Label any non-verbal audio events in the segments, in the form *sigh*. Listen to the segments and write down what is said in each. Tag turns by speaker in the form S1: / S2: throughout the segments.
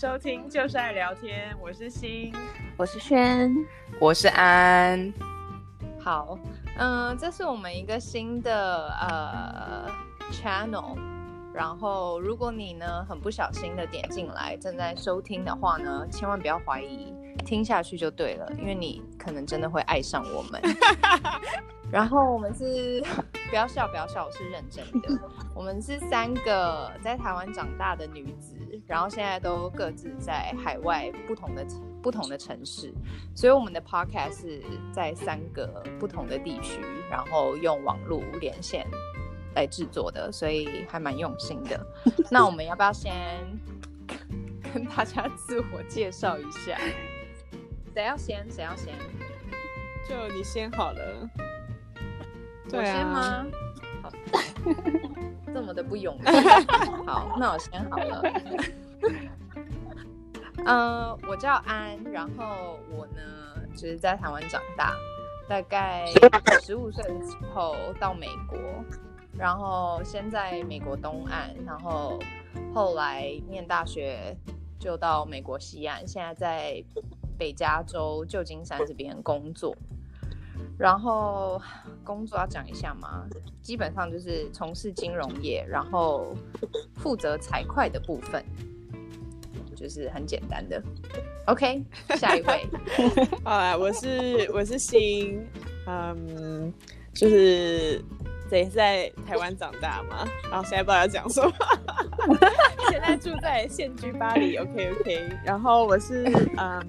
S1: 收听，就是爱聊天。我是欣，
S2: 我是轩，
S3: 我是安。
S4: 好，嗯、呃，这是我们一个新的呃 channel。然后，如果你呢很不小心的点进来正在收听的话呢，千万不要怀疑，听下去就对了，因为你可能真的会爱上我们。*laughs* 然后我们是 *laughs* 不要笑，不要笑，我是认真的。*laughs* 我们是三个在台湾长大的女子，然后现在都各自在海外不同的不同的城市，所以我们的 podcast 是在三个不同的地区，然后用网络连线来制作的，所以还蛮用心的。*laughs* 那我们要不要先跟大家自我介绍一下？谁要先？谁要先？
S1: 就你先好了。
S4: 我先吗？好，*laughs* 这么的不勇气。*laughs* 好，那我先好了。嗯、*laughs* 呃，我叫安，然后我呢，就是在台湾长大，大概十五岁的时候到美国，然后先在美国东岸，然后后来念大学就到美国西岸，现在在北加州旧金山这边工作。然后工作要讲一下嘛？基本上就是从事金融业，然后负责财会的部分，就是很简单的。OK，*laughs* 下一位。
S1: 好啦，我是我是新，嗯，就是。谁是在台湾长大嘛？然后现在不知道要讲什么。*laughs* 现在住在现居巴黎，OK OK。然后我是嗯，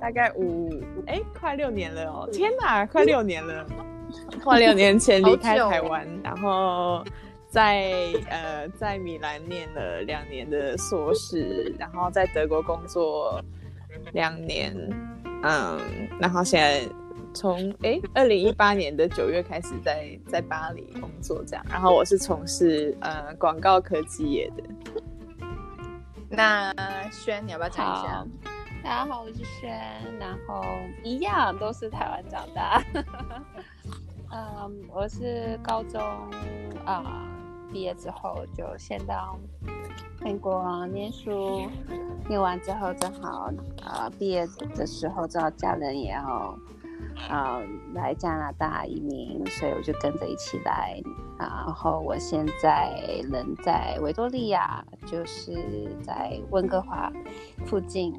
S1: 大概五哎，快六年了哦！天哪，快六年了，快六年前离开台湾，然后在呃在米兰念了两年的硕士，然后在德国工作两年，嗯，然后现在。从哎，二零一八年的九月开始在在巴黎工作，这样。然后我是从事呃广告科技业的。
S4: 那轩，你要不要讲一下？
S2: 大家好，我是轩，然后一样都是台湾长大。*laughs* 嗯，我是高中啊毕业之后就先到美国念书，念完之后正好啊毕业的时候，正好家人也要。啊、来加拿大移民，所以我就跟着一起来。然后我现在人在维多利亚，就是在温哥华附近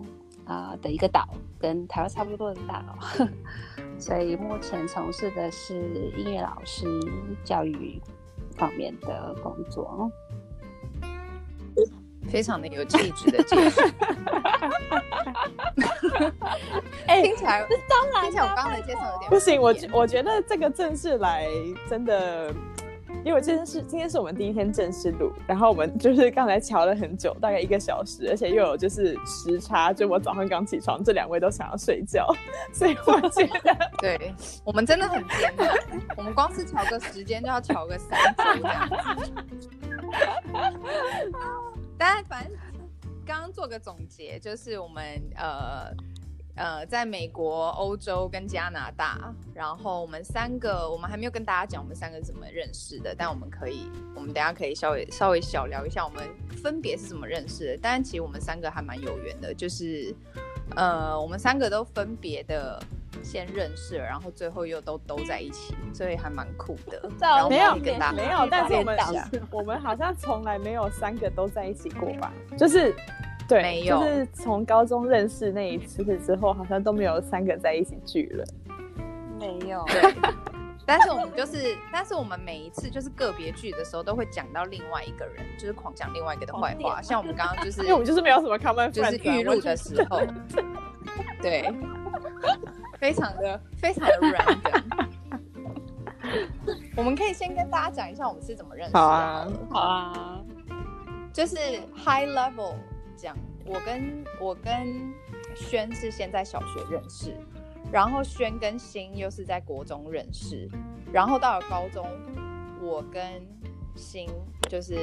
S2: 啊、的一个岛，跟台湾差不多的大岛。*laughs* 所以目前从事的是音乐老师教育方面的工作。
S4: 非常的有气质的介绍，*laughs* 哎、欸，听起来这当然，听起来我刚刚的介绍有点
S1: 不行。我我觉得这个正式来真的，因为今天是今天是我们第一天正式录，然后我们就是刚才瞧了很久，大概一个小时，而且又有就是时差，就我早上刚起床，这两位都想要睡觉，所以我觉得 *laughs*
S4: 对我们真的很艰难，我们光是调个时间就要调个三周这样。*laughs* 但反正刚刚做个总结，就是我们呃呃在美国、欧洲跟加拿大，然后我们三个，我们还没有跟大家讲我们三个怎么认识的，但我们可以，我们等下可以稍微稍微小聊一下我们分别是怎么认识的。但其实我们三个还蛮有缘的，就是呃我们三个都分别的。先认识了，然后最后又都都在一起，所以还蛮酷的。*laughs*
S1: 没有没有，但是我们我们好像从来没有三个都在一起过吧？就是对，
S4: 没有，
S1: 就是从高中认识那一次之后，好像都没有三个在一起聚了。
S2: 没有。
S4: 对。但是我们就是，但是我们每一次就是个别剧的时候，都会讲到另外一个人，就是狂讲另外一个的坏话。像我们刚刚就是，*laughs*
S1: 因为我们就是没有什么 common friend，
S4: 就是预录的时候，*laughs* 对。非常的非常的 random，*laughs* 我们可以先跟大家讲一下我们是怎么认识的。
S1: 好啊，
S2: 好啊，
S4: 就是 high level 讲，我跟我跟轩是先在小学认识，然后轩跟新又是在国中认识，然后到了高中，我跟新就是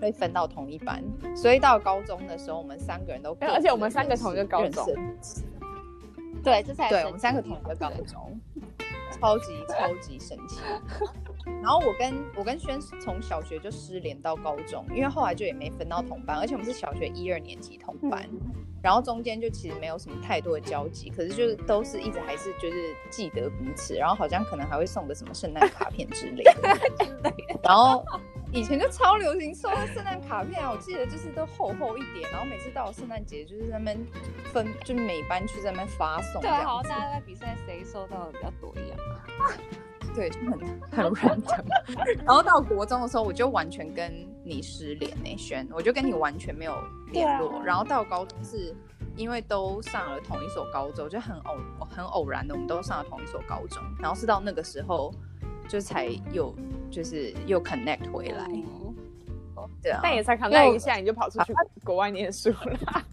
S4: 被分到同一班，所以到了高中的时候，我们三个人都，
S1: 而且我们三个同一个高中。
S2: 对，这才
S4: 对我们三个同一个高中，超级超级神奇。然然后我跟我跟轩从小学就失联到高中，因为后来就也没分到同班，而且我们是小学一二年级同班，嗯、然后中间就其实没有什么太多的交集，可是就是都是一直还是就是记得彼此，然后好像可能还会送个什么圣诞卡片之类的，*laughs* 然后。以前就超流行收圣诞卡片啊，我记得就是都厚厚一点，然后每次到了圣诞节就是在那边分，就每班去在那边发送。
S2: 对，好像大家在比赛谁收到的比较多一样。*laughs*
S4: 对，就很 *laughs* 很 random。然后到国中的时候，我就完全跟你失联呢，轩，我就跟你完全没有联络。啊、然后到高中是因为都上了同一所高中，就很偶很偶然的，我们都上了同一所高中。然后是到那个时候。就才有，就是又 connect 回来，嗯、对啊，
S1: 但也才 connect 一下，你就跑出去国外念书了。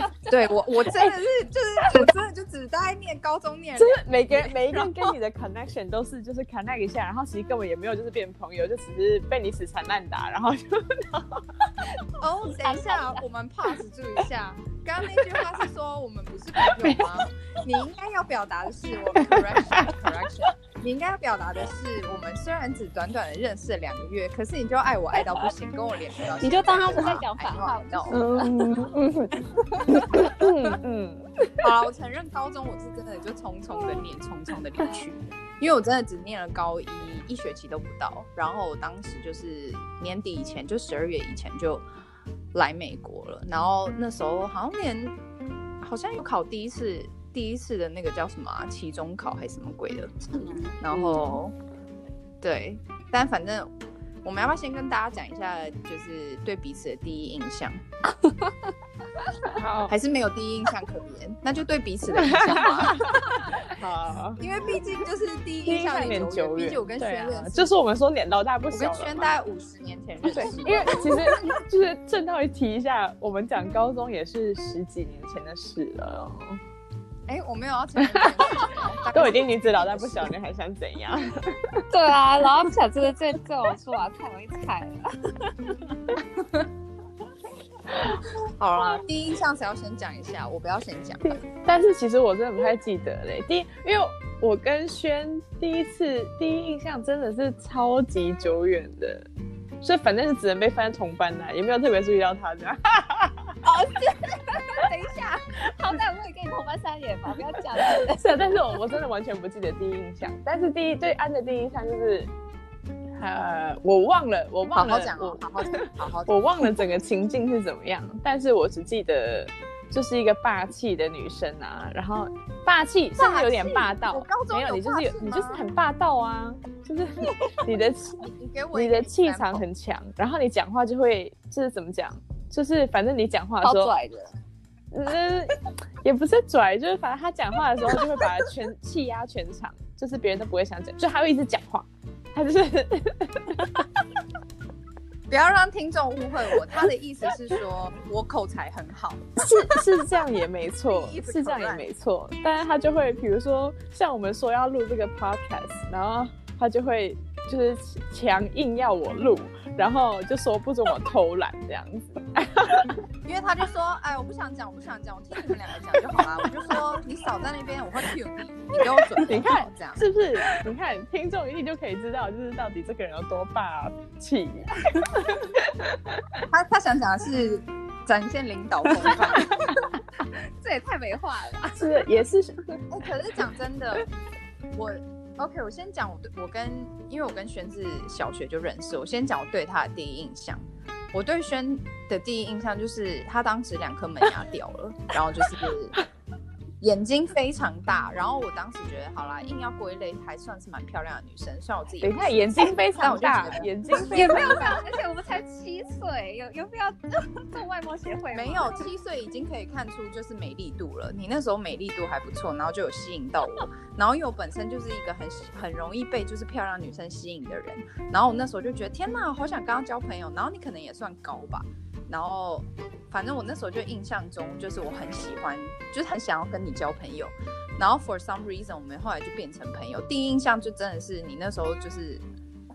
S1: *laughs*
S4: 对我，我真的是，就是我真的就只在念高中念，
S1: 就是每个人每一个人跟你的 connection 都是就是 connect 一下，然后其实根本也没有就是变朋友，就只是被你死缠烂打，然后就。*laughs*
S4: 哦，等一下，我们 pause 注意一下，刚刚那句话是说我们不是朋友吗？*laughs* 你应该要表达的是我们 correction correction。你应该要表达的是，我们虽然只短短的认识了两个月，可是你就爱我爱到不行，跟我连不到。
S2: 你就当他是在讲反话，你知道吗？
S4: 嗯嗯。*laughs* 好了，我承认高中我是真的就匆匆的念，匆匆的离去，因为我真的只念了高一一学期都不到，然后我当时就是年底以前，就十二月以前就来美国了，然后那时候好像连好像有考第一次。第一次的那个叫什么啊？期中考还是什么鬼的？嗯、然后，嗯、对，但反正我们要不要先跟大家讲一下，就是对彼此的第一印象？好，还是没有第一印象可言，*laughs* 那就对彼此的印象吧。*laughs* 好，因为毕竟就是第一印象有点久远。毕竟我跟轩认识，啊，就是我们说年老大不小。我跟轩大概五十年前认识。
S1: 因为其实就是正道一提一下，我们讲高中也是十几年前的事了。
S4: 哎，我没有要承认，*laughs*
S1: 都已经女子老大不小，你还想怎样？*laughs*
S2: 对啊，老大不小，这个这这种说法太容易猜了。*laughs*
S4: 好了，第一印象谁要先讲一下？我不要先讲。
S1: 但是其实我真的不太记得嘞。第一，因为我跟轩第一次第一印象真的是超级久远的，所以反正是只能被翻同班的，也没有特别注意到他这样。
S2: 哦，是 *laughs* 等一下，好歹我也跟你同班三年吧，不要讲了。*laughs*
S1: 是啊，但是我我真的完全不记得第一印象，但是第一对安的第一印象就是，呃，我忘了，我忘了，
S4: 好好讲，好好讲，好好讲，
S1: 我忘了整个情境是怎么样，但是我只记得就是一个霸气的女生啊，然后霸气甚至有点霸道，没有，你就是有，你就是很霸道啊，就是 *laughs* 你的你的气场很强，然后你讲话就会就是怎么讲？就是反正你讲话的时候，拽的，嗯，也不是拽，就是反正他讲话的时候就会把全气压全场，就是别人都不会想讲，就他会一直讲话，他就是，*laughs*
S4: 不要让听众误会我，他的意思是说我口才很好，
S1: 是是这样也没错，*laughs* 是这样也没错，但是他就会比如说像我们说要录这个 podcast，然后他就会就是强硬要我录。然后就说不准我偷懒这样子，*laughs*
S4: 因为他就说，哎，我不想讲，我不想讲，我听你们两个讲就好啦。我就说你少在那边，我会 cue 你，你给我准备。
S1: 你看这样是不是？你看听众一定就可以知道，就是到底这个人有多霸气。*laughs*
S4: 他他想讲的是展现领导风范，*laughs*
S2: 这也太没话了？
S1: 是也是，
S4: 哎，可是讲真的，我。OK，我先讲我对我跟，因为我跟轩子小学就认识，我先讲我对他的第一印象。我对轩的第一印象就是他当时两颗门牙掉了，然后就是。眼睛非常大，然后我当时觉得，好啦，硬要归类，还算是蛮漂亮的女生。虽然我自己，
S1: 等一下，眼睛非常 *laughs* 大，*laughs* 眼睛
S2: 也没有大，而且我们才七岁，有有必要做外貌协会吗？
S4: 没有，七岁已经可以看出就是美丽度了。你那时候美丽度还不错，然后就有吸引到我。然后因为我本身就是一个很很容易被就是漂亮女生吸引的人，然后我那时候就觉得，天哪，好想跟她交朋友。然后你可能也算高吧。然后，反正我那时候就印象中，就是我很喜欢，就是很想要跟你交朋友。然后 for some reason，我们后来就变成朋友。第一印象就真的是你那时候就是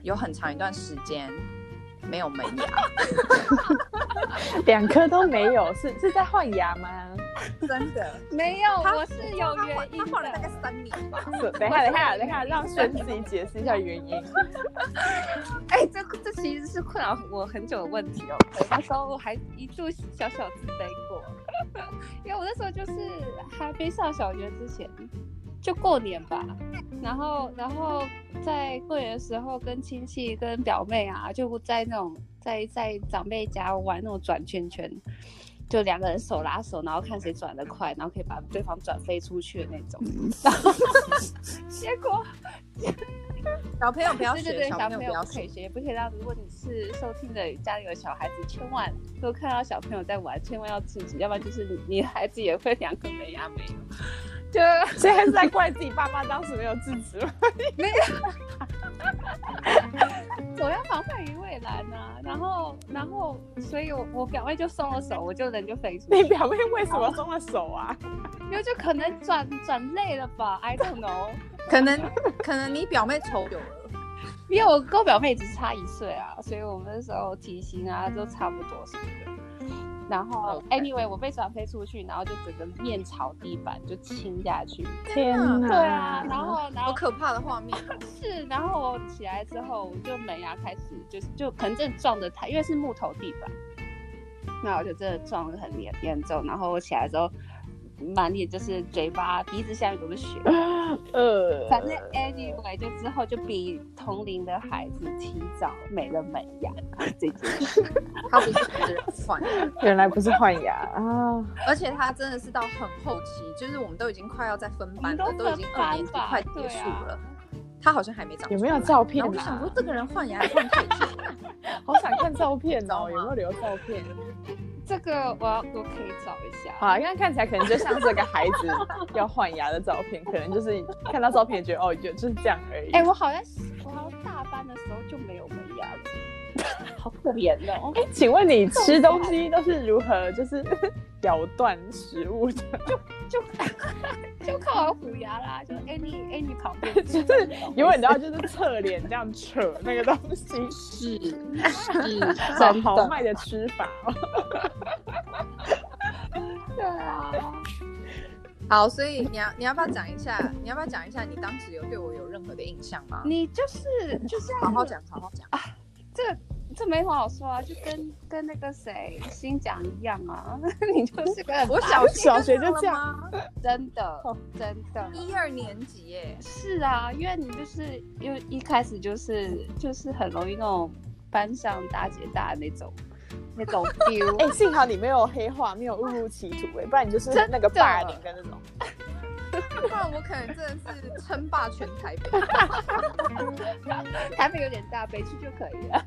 S4: 有很长一段时间没有门牙，*laughs*
S1: 两颗都没有，是是在换牙吗？*laughs*
S4: 真的
S2: 没有，我是有原因
S4: 他换了大概
S2: 的。
S4: 三年吧。*laughs*
S1: 是等一下，等一下，等一下，让轩自己解释一下原因。*laughs*
S2: 哎、这这其实是困扰我很久的问题哦。那时候我还一度小小自卑过，因为我那时候就是还没上小学之前，就过年吧，然后然后在过年的时候跟亲戚跟表妹啊，就在那种在在长辈家玩那种转圈圈。就两个人手拉手，然后看谁转得快，然后可以把对方转飞出去的那种。然后 *laughs* 结果 *laughs*
S4: 小朋友不要学，
S2: 对对对，小
S4: 小朋
S2: 朋
S4: 友不
S2: 可以学，也不可以让。如果你是收听的家里有小孩子，千万都看到小朋友在玩，千万要制止，要不然就是你你孩子也会两个没牙没有。就
S1: 现在是在 *laughs* 怪自己爸妈当时没有制止吗？
S2: 总 *laughs* 要防范于未然啊。然后然后，所以我我表妹就松了手，我就人就飞出去。
S1: 你表妹为什么松了手啊？
S2: 因为就可能转转累了吧，I don't know。
S4: 可能可能你表妹丑久了，
S2: 因为我跟我表妹只差一岁啊，所以我们那时候体型啊都差不多什么的。然
S4: 后
S2: anyway 我被转飞出去，然后就整个面朝地板就亲下去。
S1: 天哪！
S2: 对啊，然后然后
S4: 好可怕的画面。*laughs*
S2: 是，然后我起来之后，我就门牙开始就是就可能真的撞的太，因为是木头地板，那我就真的撞得很严严重。然后我起来之后，满脸就是嘴巴、鼻子下面都是血。*laughs*
S1: 呃，
S2: 反正 anyway 就之后就比同龄的孩子提早没了门牙这件事。*laughs*
S4: 他不是换，*laughs*
S1: 原来不是换牙啊！
S4: 而且他真的是到很后期，就是我们都已经快要在分班了，
S2: 都
S4: 都已经二年级快结束了，他好像还没长。
S1: 有没有照片啊
S4: 我就想？说，这个人换牙也换太久了。
S1: 好想看照片哦，有没有留照片？
S2: 这个我要我可以找一下。
S1: 好，因为看起来可能就像是个孩子 *laughs* 要换牙的照片，可能就是看到照片觉得哦，就就是这样而已。
S2: 哎、我好像我好像大班的时候就没有门牙了，*laughs* 好可怜哦。
S1: 哎，请问你吃 *laughs* 东西都是如何就是咬断食物的？
S2: 就就 *laughs* 就靠虎牙啦，就 any any 旁边，
S1: 就是永远都要就是侧脸这样扯那个东西，
S2: 是 *laughs* 是
S1: 好
S2: 真的，
S1: 豪迈的吃法哦。*laughs*
S2: 对啊。
S4: 好，所以你要你要不要讲一下？你要不要讲一下你当时有对我有任何的印象吗？
S2: 你就是就是
S4: 好好讲，好好讲
S2: 啊。这这没什么好说啊，就跟跟那个谁新讲一样啊，*laughs* 你就是个 *laughs*
S4: 我小
S1: 小学就这样。
S4: 吗？
S2: 真的真的。
S4: 一二年级耶，
S2: 是啊，因为你就是因为一开始就是就是很容易那种班上大姐大的那种那种 *laughs* feel，
S1: 哎，幸好你没有黑化，没有误入歧途，哎，不然你就是那个霸凌跟那种。
S4: 不然我可能真的是称霸全台北。
S2: 台北有点大，北区就可以了。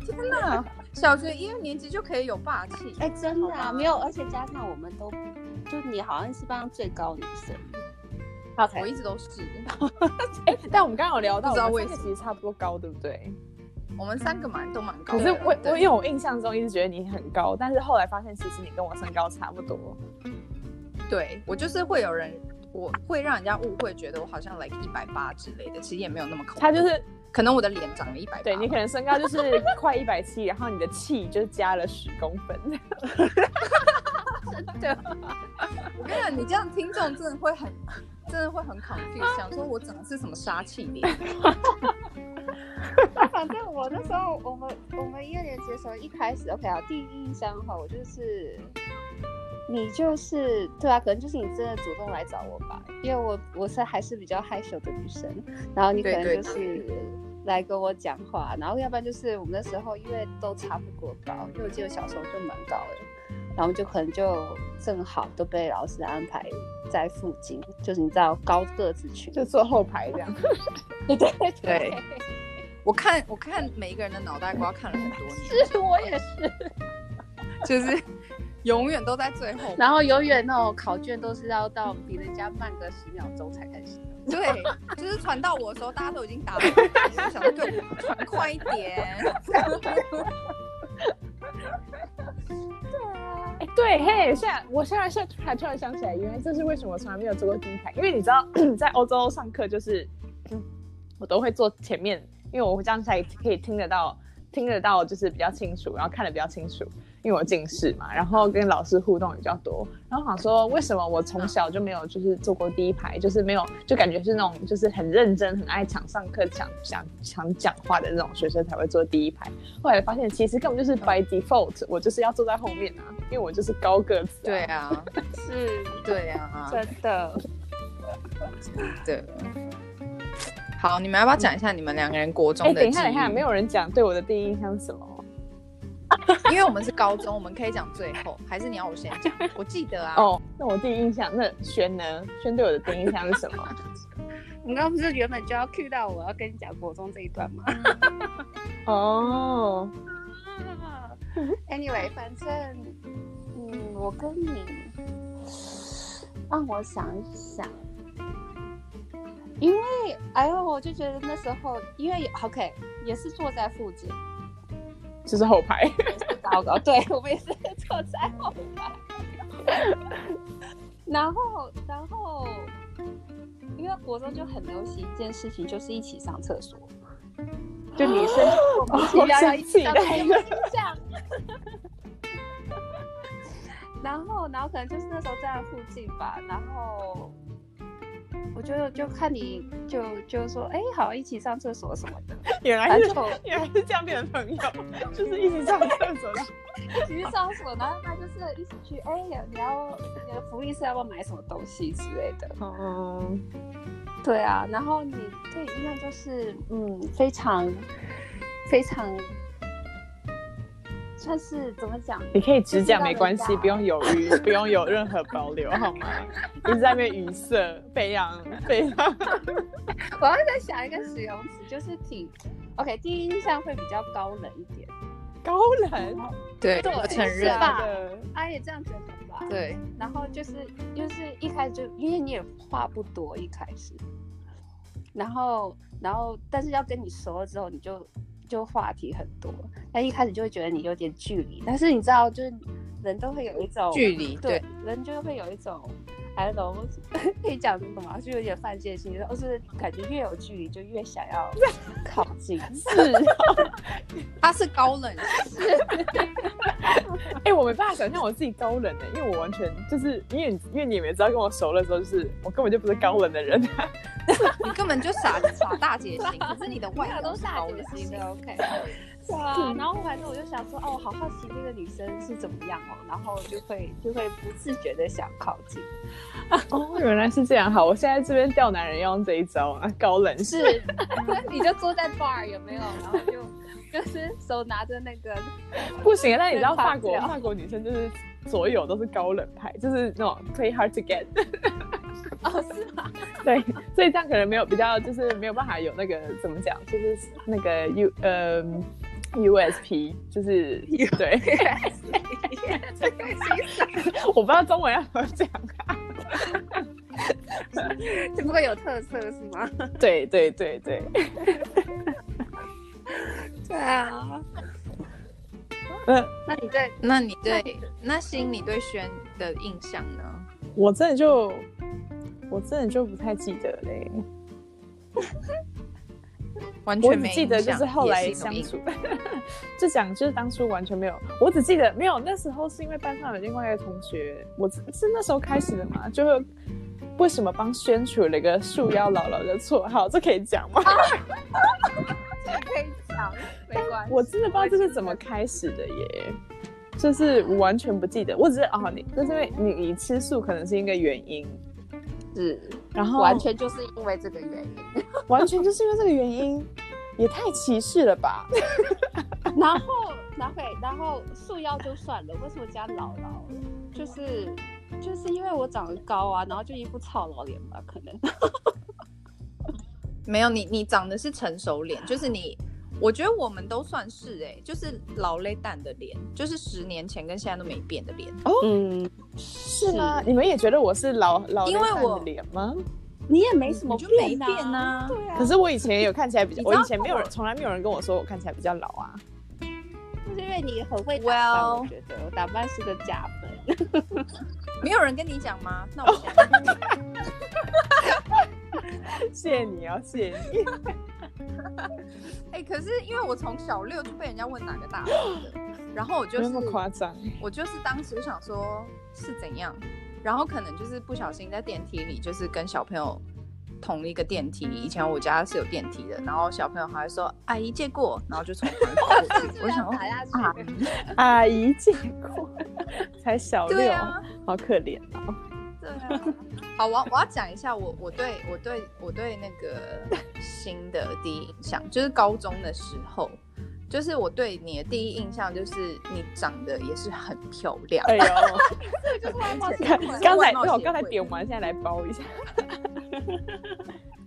S2: *laughs*
S4: 天哪，小学一二年级就可以有霸气？
S2: 哎，真的啊，没有，而且加上我们都就你好像是班上最高女生，
S4: 好，我一直都是。*laughs*
S1: 哎，但我们刚刚有聊到，
S4: 不知道
S1: 我们
S4: 为什
S1: 么其实差不多高，对不对？
S4: 我们三个蛮都蛮高的。
S1: 可是我我因为我印象中一直觉得你很高，但是后来发现其实你跟我身高差不多。
S4: 对我就是会有人，我会让人家误会，觉得我好像 like 一百八之类的，其实也没有那么恐怖。
S1: 他就是
S4: 可能我的脸长了一百八，
S1: 对你可能身高就是快一百七，然后你的气就是加了十公分。*laughs*
S2: 真的。
S4: 我跟你讲，你这样听众真的会很，真的会很 confused，想说我整的是什么杀气脸。*laughs*
S2: 反正我那时候，我们我们一二年级的时候，一开始 OK 啊，第一印象哈，我就是你就是对啊，可能就是你真的主动来找我吧，因为我我是还是比较害羞的女生，然后你可能就是来跟我讲话，然后要不然就是我们那时候因为都差不多高，因为我记得小时候就蛮高的，然后就可能就正好都被老师安排在附近，就是你知道高个子群，
S1: 就坐后排这样。*laughs*
S2: 对对对
S4: 对我看我看每一个人的脑袋瓜看了很多年，
S2: 是我也是。*laughs*
S4: 就是永远都在最后。
S2: 然后永远那种考卷都是要到比人家慢个十秒钟才开始。
S4: 对，就是传到我的时候，大家都已经打完了，我就想说给我传快一点。
S1: 哎，对嘿，现在我现在现在还突然想起来，原来这是为什么我从来没有坐过第一排，因为你知道在欧洲上课就是，嗯，我都会坐前面，因为我这样才可以听得到，听得到就是比较清楚，然后看得比较清楚。因为我近视嘛，然后跟老师互动也比较多，然后想说为什么我从小就没有就是坐过第一排，就是没有就感觉是那种就是很认真、很爱抢上课、抢抢抢讲话的那种学生才会坐第一排。后来发现其实根本就是 by default，我就是要坐在后面啊，因为我就是高个子、啊。
S4: 对啊，*laughs*
S2: 是，
S4: 对啊，
S2: 真的，
S4: 对。好，你们要不要讲一下你们两个人国中的？
S1: 哎、欸，等一下，等一下，没有人讲对我的第一印象是什么？
S4: 因为我们是高中，我们可以讲最后，还是你要我先讲？我记得啊。
S1: 哦，那我第一印象，那轩呢？轩对我的第一印象是什么？*laughs*
S2: 你刚刚不是原本就要 cue 到我要跟你讲国中这一段吗？*laughs*
S1: 哦。
S2: Anyway，反正，嗯，我跟你，让我想一想。因为，哎呦，我就觉得那时候，因为 OK 也是坐在附近，
S1: 就是后排，
S2: 糟糕，对，我们也是坐在后排。然后，然后，因为国中就很流行一件事情，就是一起上厕所，就女生一定要一起上厕所，这样。然后，然后可能就是那时候在附近吧，然后。我就就看你就就说，哎，好，一起上厕所什么的。
S1: 原来是原来是这样变成朋友，*laughs* 就是一起上厕所，*laughs*
S2: 一起去上厕所，然后那就是一起去，哎，你要你的福利是要不要买什么东西之类的？嗯，对啊。然后你对印象就是，嗯，非常非常。算是怎么讲？
S1: 你可以直讲没关系，不用犹豫，不用有任何保留，好吗？一直在那边语塞，非常非常。*laughs*
S2: 我要再想一个形容词，就是挺 OK。第一印象会比较高冷一点，
S1: 高冷，
S4: 对，我承认
S2: 吧？阿也这样觉得吧？
S4: 对。
S2: 然后就是就是一开始就因为你也话不多，一开始，然后然后但是要跟你熟了之后，你就。就话题很多，但一开始就会觉得你有点距离。但是你知道，就是人都会有一种
S4: 距离，对，
S2: 人就会有一种，I don't know，*laughs* 可以讲什么？就有点犯贱心，就是感觉越有距离就越想要靠近。
S1: 是，*laughs* *laughs*
S4: 他是高冷，是。
S1: 哎、欸，我没办法想象我自己高冷的、欸，因为我完全就是因为因为你们知道跟我熟的时候，就是我根本就不是高冷的人。
S4: 你根本就傻傻大姐型，可是你的外表
S2: 都是大姐型的，OK？对啊，然后反正我就想说，哦，好好奇这个女生是怎么样哦，然后就会就会不自觉的想靠近。*laughs*
S1: 哦，原来是这样，好，我现在这边钓男人要用这一招啊，高冷
S2: 是，你就坐在 bar 有没有？然后就就是手拿着那个，*laughs*
S1: 不行，但你知道法国法国女生就是所有都是高冷派，就是那种 play hard to get。*laughs*
S2: 哦，是吗？
S1: 对，所以这样可能没有比较，就是没有办法有那个怎么讲，就是那个 U 呃 USP，就是对。*laughs* 我不知道中文要怎么讲啊。
S2: 只不过有特色是吗？
S1: 对对对对。
S2: 对啊。
S1: 嗯，
S2: 那你对，
S4: 那你对，那心你对轩的印象呢？
S1: 我真的就。我真的就不太记得嘞，
S4: 完全
S1: 没记得就是后来相处，*laughs* 就讲就是当初完全没有，我只记得没有那时候是因为班上有另外一个同学，我是那时候开始的嘛，就会为什么帮轩取了一个树妖姥姥的绰号，这可以讲吗？*laughs*
S2: 这可以讲，没关系。
S1: 我真的不知道这是怎么开始的耶，就是我完全不记得，我只是哦，你就是因为你你吃素可能是一个原因。
S2: 是，
S1: 然后
S2: 完全就是因为这个原因，*laughs*
S1: 完全就是因为这个原因，也太歧视了吧？*laughs*
S2: 然后，然后，然后束腰就算了，为什么加姥姥？就是，就是因为我长得高啊，然后就一副草老脸吧？可能 *laughs*
S4: 没有你，你长得是成熟脸，就是你。我觉得我们都算是哎、欸，就是老泪蛋的脸，就是十年前跟现在都没变的脸。
S1: 哦，嗯，是吗？你们也觉得我是老老泪蛋的脸吗？
S2: 你也没什么变、啊、
S4: 没变啊。
S2: 对啊。
S1: 可是我以前有看起来比 *laughs* 较，我以前没有人，从来没有人跟我说我看起来比较老啊。*laughs*
S2: 就是因为你很会打扮，well, 我觉得我打扮是个加分。
S4: 没有人跟你讲吗？那我先。*laughs*
S1: 谢谢你哦，谢谢你。*laughs*
S4: 哎、欸，可是因为我从小六就被人家问哪个大号的，然后我就是
S1: 那么夸张，
S4: 我就是当时想说是怎样，然后可能就是不小心在电梯里，就是跟小朋友同一个电梯。以前我家是有电梯的，然后小朋友还会说阿姨借过，然后就从旁边过去。*laughs* 我想说
S2: 阿姨，
S1: 阿姨借过，*laughs* 才小六，
S4: 啊、
S1: 好可怜哦。
S4: 对啊，好，我我要讲一下我我对我对我对那个新的第一印象，就是高中的时候，就是我对你的第一印象就是你长得也是很漂亮。
S1: 哎呦，*laughs*
S2: 就是外貌协会。
S1: 刚才对我刚才点完，现在来包一下。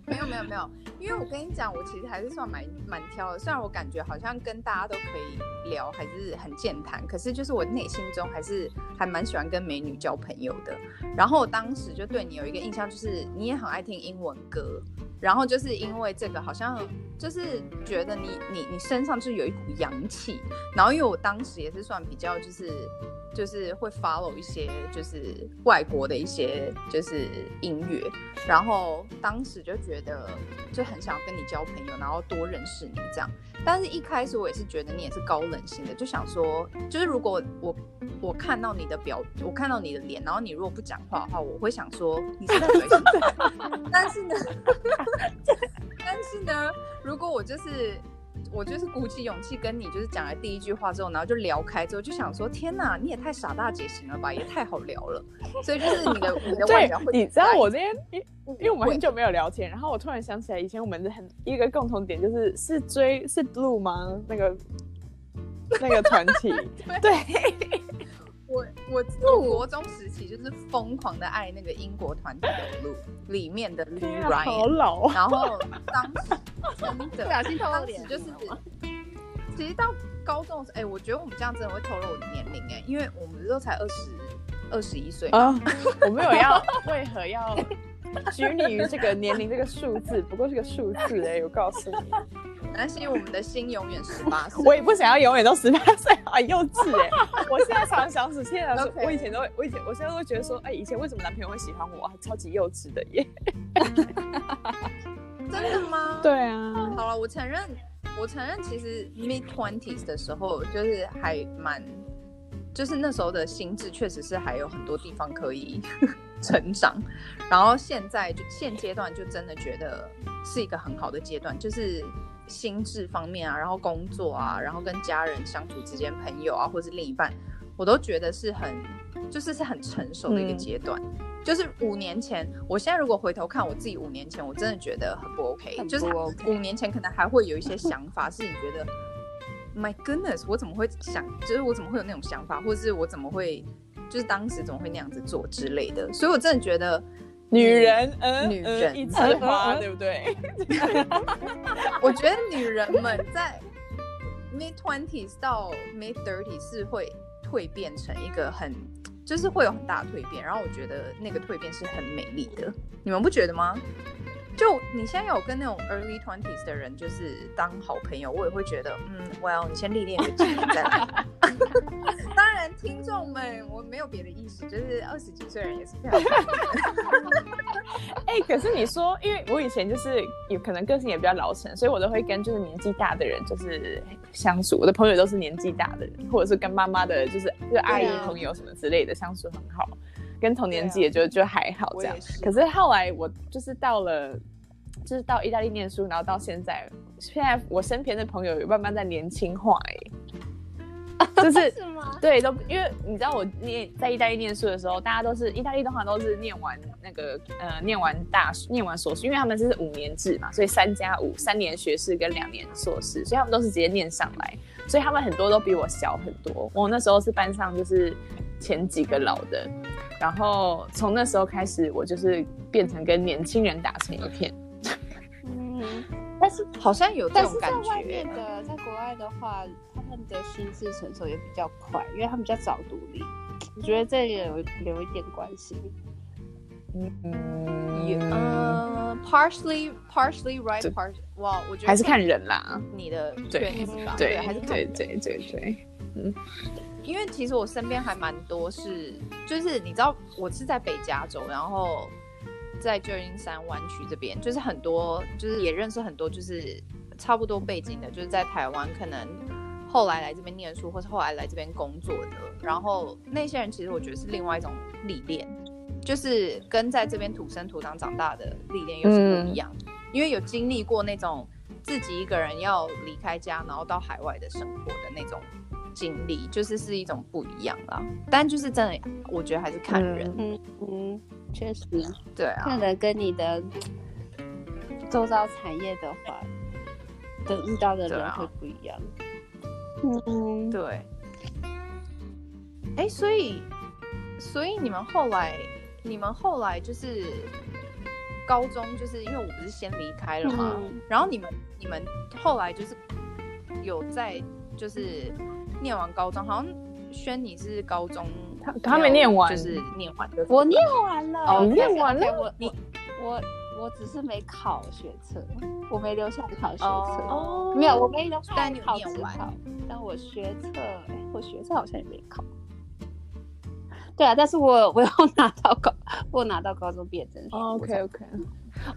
S4: 没有没有没有，因为我跟你讲，我其实还是算蛮蛮挑的。虽然我感觉好像跟大家都可以聊，还是很健谈，可是就是我内心中还是还蛮喜欢跟美女交朋友的。然后我当时就对你有一个印象，就是你也很爱听英文歌。然后就是因为这个，好像就是觉得你你你身上就有一股洋气。然后因为我当时也是算比较就是。就是会 follow 一些就是外国的一些就是音乐，然后当时就觉得就很想跟你交朋友，然后多认识你这样。但是一开始我也是觉得你也是高冷型的，就想说，就是如果我我看到你的表，我看到你的脸，然后你如果不讲话的话，我会想说你是在嘴什么？但是呢，*laughs* 但是呢，如果我就是。我就是鼓起勇气跟你就是讲了第一句话之后，然后就聊开之后，就想说天哪，你也太傻大姐型了吧，也太好聊了。所以就是你的你的外表会，
S1: 你知道我那天因因为我们很久没有聊天，然后我突然想起来，以前我们很一个共同点就是是追是 Blue 吗？那个那个团体 *laughs* 对。对
S4: 我我我国中时期就是疯狂的爱那个英国团体的 Blue 里面的 Ryan，
S1: 好老。
S4: 然后当时真的 *laughs*
S2: 不小心透露
S4: 脸，就是其实到高中哎、欸，我觉得我们这样真的会透露我的年龄哎、欸，因为我们都才二十二十一岁
S1: 啊，*laughs* 我没有要为何要拘泥于这个年龄这个数字，不过是个数字哎、欸，我告诉你。
S4: 但是我们的心永远十八岁，
S1: 我也不想要永远都十八岁，*laughs* 好幼稚哎！*laughs* 我现在常常想起，现在说，我以前都会，我以前，我现在都会觉得说，哎，以前为什么男朋友会喜欢我？超级幼稚的耶！*laughs*
S4: 真的吗？
S1: 对啊。
S4: 好了，我承认，我承认，其实 mid twenties 的时候，就是还蛮，就是那时候的心智确实是还有很多地方可以成长。然后现在就现阶段就真的觉得是一个很好的阶段，就是。心智方面啊，然后工作啊，然后跟家人相处之间，朋友啊，或是另一半，我都觉得是很，就是是很成熟的一个阶段。嗯、就是五年前，我现在如果回头看我自己五年前，我真的觉得很不 OK。不 OK 就是五年前可能还会有一些想法，是你觉得，My goodness，我怎么会想，就是我怎么会有那种想法，或者是我怎么会，就是当时怎么会那样子做之类的。所以我真的觉得。
S1: 女人，嗯，
S4: 女人
S1: 一枝花，对不对？*laughs*
S4: 我觉得女人们在 mid twenties 到 mid thirties 是会蜕变成一个很，就是会有很大的蜕变，然后我觉得那个蜕变是很美丽的，你们不觉得吗？就你现在有跟那种 early twenties 的人，就是当好朋友，我也会觉得，嗯，Well，你先历练个几年再来。*laughs* 当然，听众们，我没有别的意思，就是二十几岁人也是非常好。*laughs*
S1: 哎、欸，可是你说，因为我以前就是有可能个性也比较老成，所以我都会跟就是年纪大的人就是相处。我的朋友都是年纪大的人，或者是跟妈妈的，就是就是阿姨朋友什么之类的相处很好。跟同年纪也就、啊、就还好这样，是可是后来我就是到了，就是到意大利念书，然后到现在，现在我身边的朋友有慢慢在年轻化哎，就是，*laughs*
S2: 是？
S1: 对，都因为你知道我念在意大利念书的时候，大家都是意大利的话都是念完那个呃念完大念完硕士，因为他们是五年制嘛，所以三加五三年学士跟两年硕士，所以他们都是直接念上来，所以他们很多都比我小很多。我那时候是班上就是前几个老的。然后从那时候开始，我就是变成跟年轻人打成一片。
S2: 嗯，但是
S4: 好像有这种感觉。
S2: 在外面的，在国外的话，他们的心智成熟也比较快，因为他们比较早独立。我觉得这也有有一点关系。
S1: 嗯
S4: 嗯，partially partially right，part 哇，我觉得
S1: 还是看人啦，
S4: 你的
S1: 对吧，对，还是对对对对，嗯。
S4: 因为其实我身边还蛮多是，就是你知道我是在北加州，然后在旧金山湾区这边，就是很多，就是也认识很多，就是差不多背景的，就是在台湾可能后来来这边念书，或是后来来这边工作的。然后那些人其实我觉得是另外一种历练，就是跟在这边土生土长长大的历练又是不一样，嗯、因为有经历过那种自己一个人要离开家，然后到海外的生活的那种。经历就是是一种不一样啦，但就是真的，我觉得还是看人，
S2: 嗯嗯，确实，
S4: 对啊，
S2: 看人跟你的周遭产业的话，的遇到的人会不一样，
S4: 啊、嗯，对，哎、欸，所以，所以你们后来，你们后来就是高中，就是因为我不是先离开了嘛，嗯、然后你们，你们后来就是有在，就是。念完高中，好像轩你是高中，
S1: 他他没念完，
S4: 就是念完的。
S2: 我念完了，
S1: 哦，念完了。
S2: 我你我我只是没考学测，我没留下考学测。哦，没有，我没留下考指考，但我学测，我学测好像也没考。对啊，但是我我有拿到高，*laughs* 我拿到高中毕业证书。
S1: OK OK。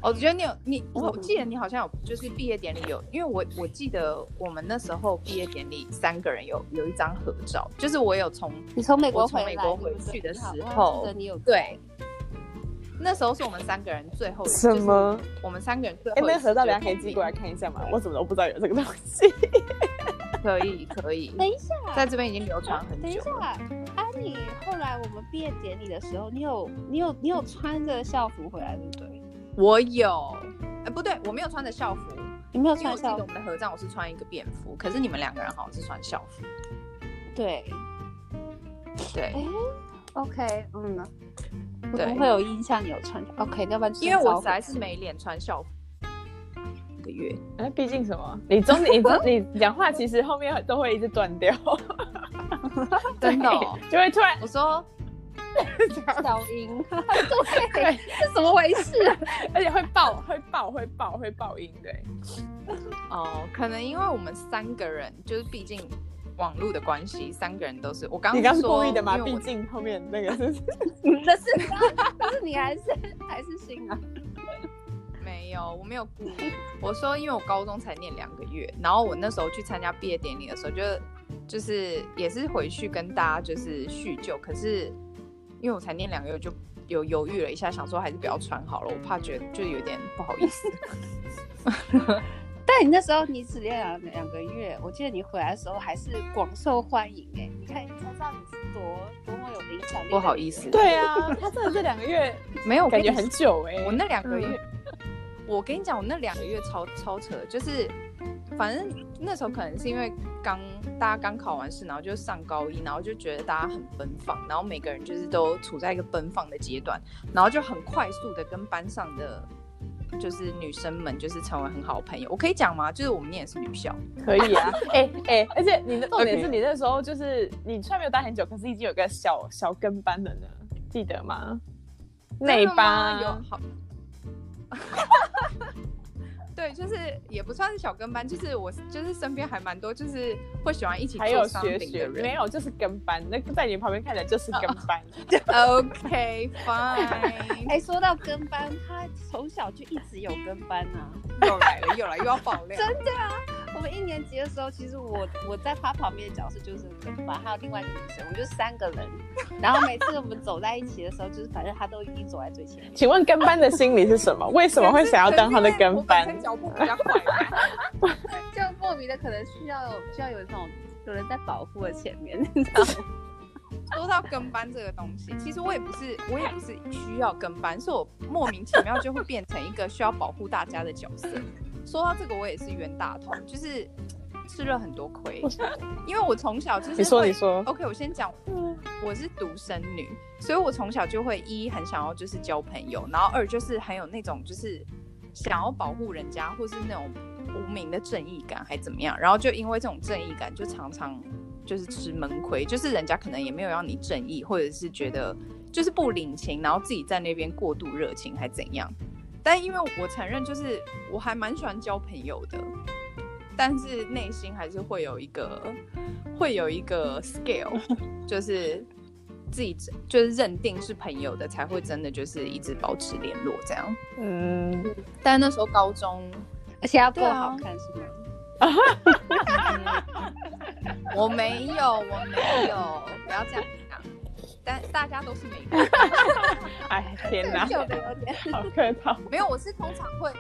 S4: 我觉得你有你，我记得你好像有，就是毕业典礼有，因为我我记得我们那时候毕业典礼三个人有有一张合照，就是我有从
S2: 你从美国从
S4: 美国回去的时候，
S2: 你有
S4: 对，那时候是我们三个人最后
S1: 什么？
S4: 我们三个人最后
S1: 那合照，大家可以寄过来看一下吗？我怎么都不知道有这个东西。
S4: 可 *laughs* 以可以，
S2: 等一下，
S4: 在这边已经流传很久。
S2: 等一下，安妮，后来我们毕业典礼的时候，你有你有你有穿着校服回来，对不对？
S4: 我有，哎，不对，我没有穿着校服。
S2: 你没有穿校服？
S4: 我记得我们的合照，我是穿一个便服，可是你们两个人好像是穿校服。
S2: 对，
S4: 对。
S2: 哎，OK，嗯，我不会有印象你有穿。OK，要不然
S4: 因为我实在是没脸穿校服一个月。
S1: 哎，毕竟什么？你中 *laughs* 你中你讲话其实后面都会一直断掉，*laughs*
S4: 真的 *laughs*
S1: 就会突然
S4: 我说。*laughs*
S2: 小音，*laughs* 对，是怎么回事？*laughs*
S1: 而且会爆，会爆，会爆，会爆音，对。
S4: 哦，可能因为我们三个人，就是毕竟网络的关系，三个人都是我刚
S1: 你刚是故意的吗？毕竟后面那个是，
S2: 那是，但是你还是还是新啊？
S4: 没有，我没有故意。我说，因为我高中才念两个月，然后我那时候去参加毕业典礼的时候，就就是也是回去跟大家就是叙旧，可是。因为我才念两个月，就有犹豫了一下，想说还是不要穿好了，我怕觉得就有点不好意思。*laughs*
S2: 但你那时候你只练两两个月，我记得你回来的时候还是广受欢迎哎，你看才知道你是多多么有影响力。
S4: 不好意思，
S1: 对啊，他真的这两个月 *laughs* 没有感觉很久哎，
S4: 我那两个月，嗯、我跟你讲，我那两个月超超扯，就是。反正那时候可能是因为刚大家刚考完试，然后就上高一，然后就觉得大家很奔放，然后每个人就是都处在一个奔放的阶段，然后就很快速的跟班上的就是女生们就是成为很好的朋友。我可以讲吗？就是我们念的是女校，
S1: 可以啊。哎 *laughs* 哎、欸欸，而且你的重点是你那时候就是你虽然没有待很久，可是已经有个小小跟班了呢，记得吗？内班有好。*laughs*
S4: 对，就是也不算是小跟班，就是我就是身边还蛮多，就是会喜欢一起做
S1: 还有学学没有，就是跟班，那在你旁边看起来就是跟班。*laughs*
S4: Oh. OK fine。
S2: 哎，说到跟班，他从小就一直有跟班啊，
S4: 又来了又来又要爆料，
S2: 真的啊。我们一年级的时候，其实我我在他旁边的角色就是跟班，还有另外一个女生，我们就三个人。然后每次我们走在一起的时候，就是反正他都已经走在最前面。
S1: 请问跟班的心理是什么？为什么会想要当他的跟班？
S4: 脚步比较快，*laughs*
S2: 就莫名的可能需要需要有那种有人在保护的前面，你知道吗？*laughs*
S4: 说到跟班这个东西，其实我也不是我也不是需要跟班，是我莫名其妙就会变成一个需要保护大家的角色。说到这个，我也是冤大头，就是吃了很多亏。因为我从小就是
S1: 你说你说
S4: ，OK，我先讲，我是独生女，所以我从小就会一很想要就是交朋友，然后二就是很有那种就是想要保护人家，或是那种无名的正义感，还怎么样？然后就因为这种正义感，就常常就是吃闷亏，就是人家可能也没有要你正义，或者是觉得就是不领情，然后自己在那边过度热情，还怎样？但因为我承认，就是我还蛮喜欢交朋友的，但是内心还是会有一个，会有一个 scale，*laughs* 就是自己就是认定是朋友的才会真的就是一直保持联络这样。嗯，但那时候高中
S2: 而且要够好看是吗？*laughs*
S4: 我没有，我没有，不要这样讲。但大家都是美女。*laughs*
S1: 哎，天哪，好客套。
S4: 没有，我是通常会，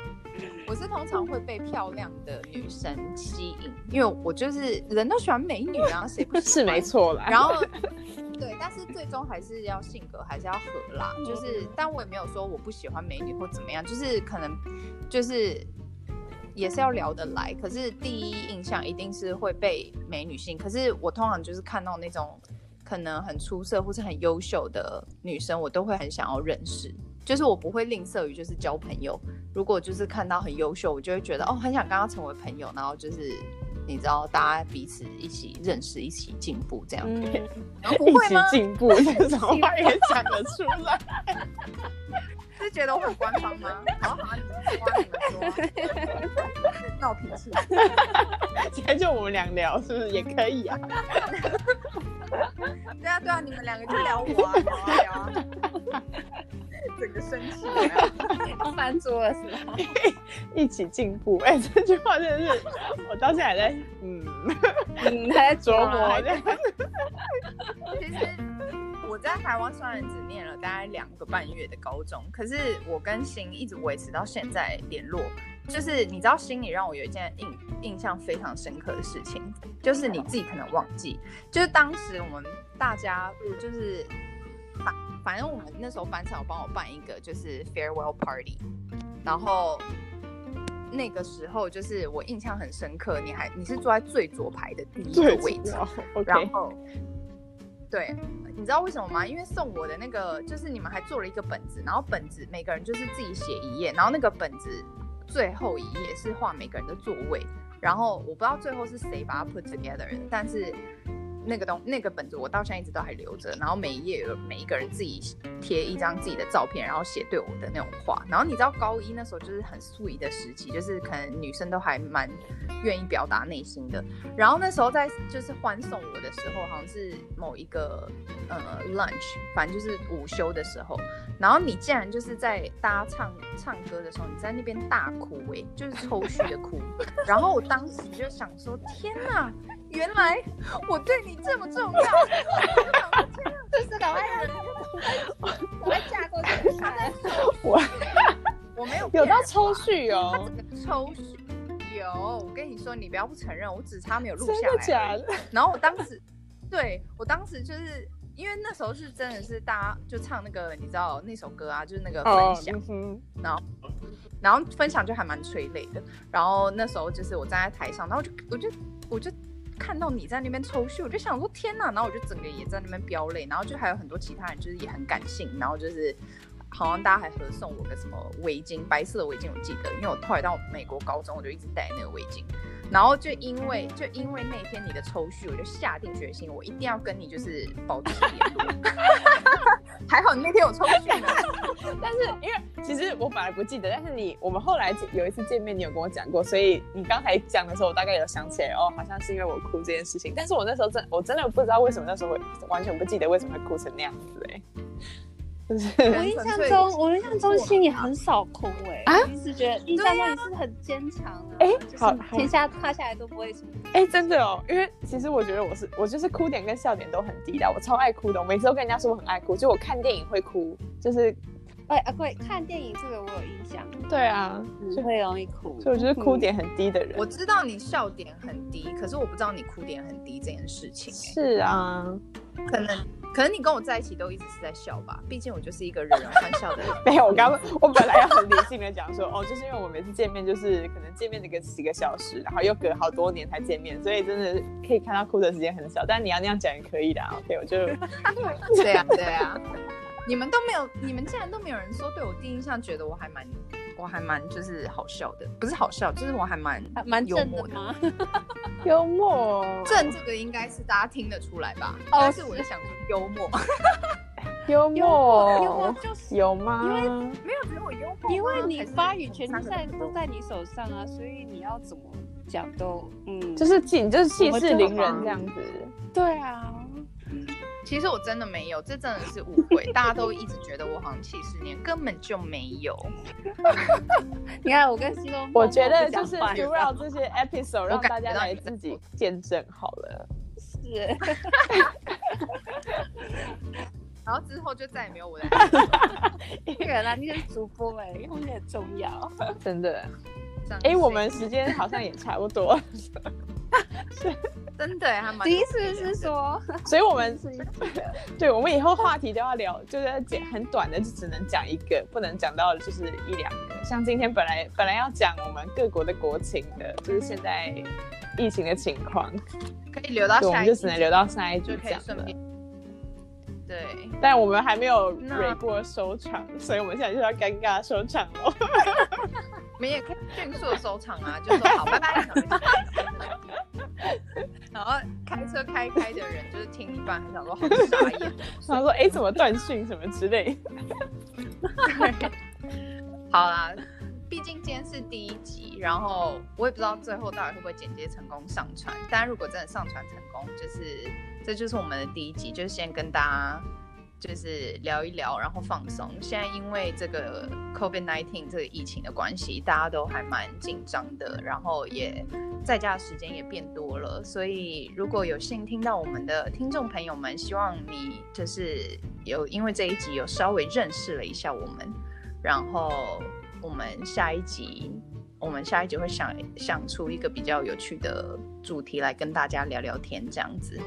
S4: 我是通常会被漂亮的女生吸引，因为我就是人都喜欢美女啊，*laughs* 谁不
S1: 是没错啦。
S4: 然后，对，但是最终还是要性格还是要合啦。就是，但我也没有说我不喜欢美女或怎么样，就是可能就是。也是要聊得来，可是第一印象一定是会被美女吸引。可是我通常就是看到那种可能很出色或是很优秀的女生，我都会很想要认识。就是我不会吝啬于就是交朋友。如果就是看到很优秀，我就会觉得哦，很想跟她成为朋友。然后就是你知道，大家彼此一起认识，一起进步这样。
S1: 嗯，*laughs*
S4: 然后不会吗？*laughs*
S1: 一起进步，*laughs* 这种话也讲得出来。
S4: 是觉得我很官方吗？好 *laughs* 好，你们说，你们说，闹脾气。*laughs*
S1: 今天就我们俩聊，是不是也可以啊？*laughs*
S4: 对啊，对啊，你们两个就聊我啊，聊啊聊啊。整个生气，
S2: 翻桌了是吗？
S1: 一起进步，哎、欸，这句话真的是，我到现在还在，嗯，
S2: 嗯，还在琢磨。
S4: 其实。我在台湾虽然只念了大概两个半月的高中，可是我跟心一直维持到现在联络。就是你知道，心里让我有一件印印象非常深刻的事情，就是你自己可能忘记，就是当时我们大家就是反反正我们那时候班上有帮我办一个就是 farewell party，然后那个时候就是我印象很深刻，你还你是坐在最左排的第一个位置，然后。对，你知道为什么吗？因为送我的那个就是你们还做了一个本子，然后本子每个人就是自己写一页，然后那个本子最后一页是画每个人的座位，然后我不知道最后是谁把它 put together 的，但是。那个东那个本子我到现在一直都还留着，然后每一页有每一个人自己贴一张自己的照片，然后写对我的那种话。然后你知道高一那时候就是很 sweet 的时期，就是可能女生都还蛮愿意表达内心的。然后那时候在就是欢送我的时候，好像是某一个呃 lunch，反正就是午休的时候。然后你竟然就是在大家唱唱歌的时候，你在那边大哭哎、欸，就是抽泣的哭。*laughs* 然后我当时就想说，天哪！原来我对你这么重要，
S2: 这是老外人，我还嫁过去。
S1: 我
S4: 我没有
S1: 有到抽搐哦，
S4: 抽搐有。我跟你说，你不要不承认，我只差没有录下来。
S1: 真的假的？
S4: 然后我当时，对我当时就是因为那时候是真的是大家就唱那个你知道那首歌啊，就是那个分享，哦、然后然后分享就还蛮催泪的。然后那时候就是我站在台上，然后就我就我就。看到你在那边抽搐，我就想说天哪，然后我就整个也在那边飙泪，然后就还有很多其他人就是也很感性，然后就是好像大家还合送我个什么围巾，白色的围巾我记得，因为我后来到美国高中我就一直戴那个围巾。然后就因为就因为那天你的抽搐，我就下定决心，我一定要跟你就是保持联络。*laughs* 还好你那天有抽搐呢，
S1: 但是因为其实我本来不记得，但是你我们后来有一次见面，你有跟我讲过，所以你刚才讲的时候，我大概有想起来哦，好像是因为我哭这件事情。但是我那时候真我真的不知道为什么那时候会完全不记得为什么会哭成那样子哎。
S2: 我印象中，我印象中心里很少哭哎，啊，一直觉得印象中你是很坚强，哎，好，天下塌下来都不会什么，
S1: 哎，真的哦，因为其实我觉得我是我就是哭点跟笑点都很低的，我超爱哭的，我每次都跟人家说我很爱哭，就我看电影会哭，就是，
S2: 哎啊会看电影这个我有印象，
S1: 对啊，
S2: 就会容易哭，
S1: 所以我觉得哭点很低的人。
S4: 我知道你笑点很低，可是我不知道你哭点很低这件事情。
S1: 是啊，
S4: 可能。可能你跟我在一起都一直是在笑吧，毕竟我就是一个人人欢笑的人。*laughs*
S1: 没有，我刚我本来要很理性的讲说，哦，就是因为我每次见面就是可能见面那个几个小时，然后又隔好多年才见面，所以真的可以看到哭的时间很少。但你要那样讲也可以的，OK？我就 *laughs*
S4: 对啊，对啊。你们都没有，你们竟然都没有人说对我第一印象觉得我还蛮，我还蛮就是好笑的，不是好笑，就是我还蛮蛮幽默的？*laughs*
S1: 幽默，
S4: 正这个应该是大家听得出来吧？哦，但是我在想说幽默，*laughs*
S1: 幽默，
S2: 幽默就是
S1: 有吗？
S2: 因为
S4: 没有，只有我幽默，
S2: 因为你发语权现在都在你手上啊，所以你要怎么讲都嗯，
S1: 就是气，就是气势凌人这样子。
S2: 对啊。
S4: 其实我真的没有，这真的是误会。大家都一直觉得我好像气势练，根本就没有。*laughs*
S2: 你看我跟西东，
S1: 我觉得就是 throughout 这些 episode 让大家来自己见证好了。是。*laughs*
S4: 然后之后就再也没有我的。*laughs*
S2: 一个人啊，你是主播哎，因为很重要，
S1: 真的。哎，我们时间好像也差不多。
S4: 是，*laughs* 真的还蛮。
S2: 第一次是说，*laughs*
S1: 所以我们是，*laughs* 对，我们以后话题都要聊，就是要剪很短的，就只能讲一个，不能讲到就是一两个。像今天本来本来要讲我们各国的国情的，就是现在疫情的情况，
S4: 可以留到下一集，
S1: 我们就只能留到下一集讲了。对，但我们还没有蕊过收场，所以我们现在就要尴尬收场喽。
S4: 我们也可以迅速的收场啊，就说好，拜拜。*laughs* 然后开车开开的人就是听一半，很想说好傻眼。*laughs*
S1: 他说：“哎，怎么断讯什么之类。”
S4: 好啦，毕竟今天是第一集，然后我也不知道最后到底会不会剪接成功上传。但如果真的上传成功，就是这就是我们的第一集，就是先跟大家。就是聊一聊，然后放松。现在因为这个 COVID-19 这个疫情的关系，大家都还蛮紧张的，然后也在家的时间也变多了。所以如果有幸听到我们的听众朋友们，希望你就是有因为这一集有稍微认识了一下我们，然后我们下一集，我们下一集会想想出一个比较有趣的主题来跟大家聊聊天，这样子。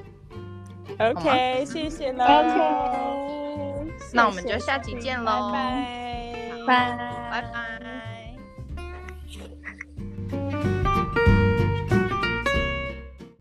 S1: OK，谢谢了。
S2: OK，
S4: 那我们就下期见喽，
S2: 拜拜，拜。
S4: 拜拜。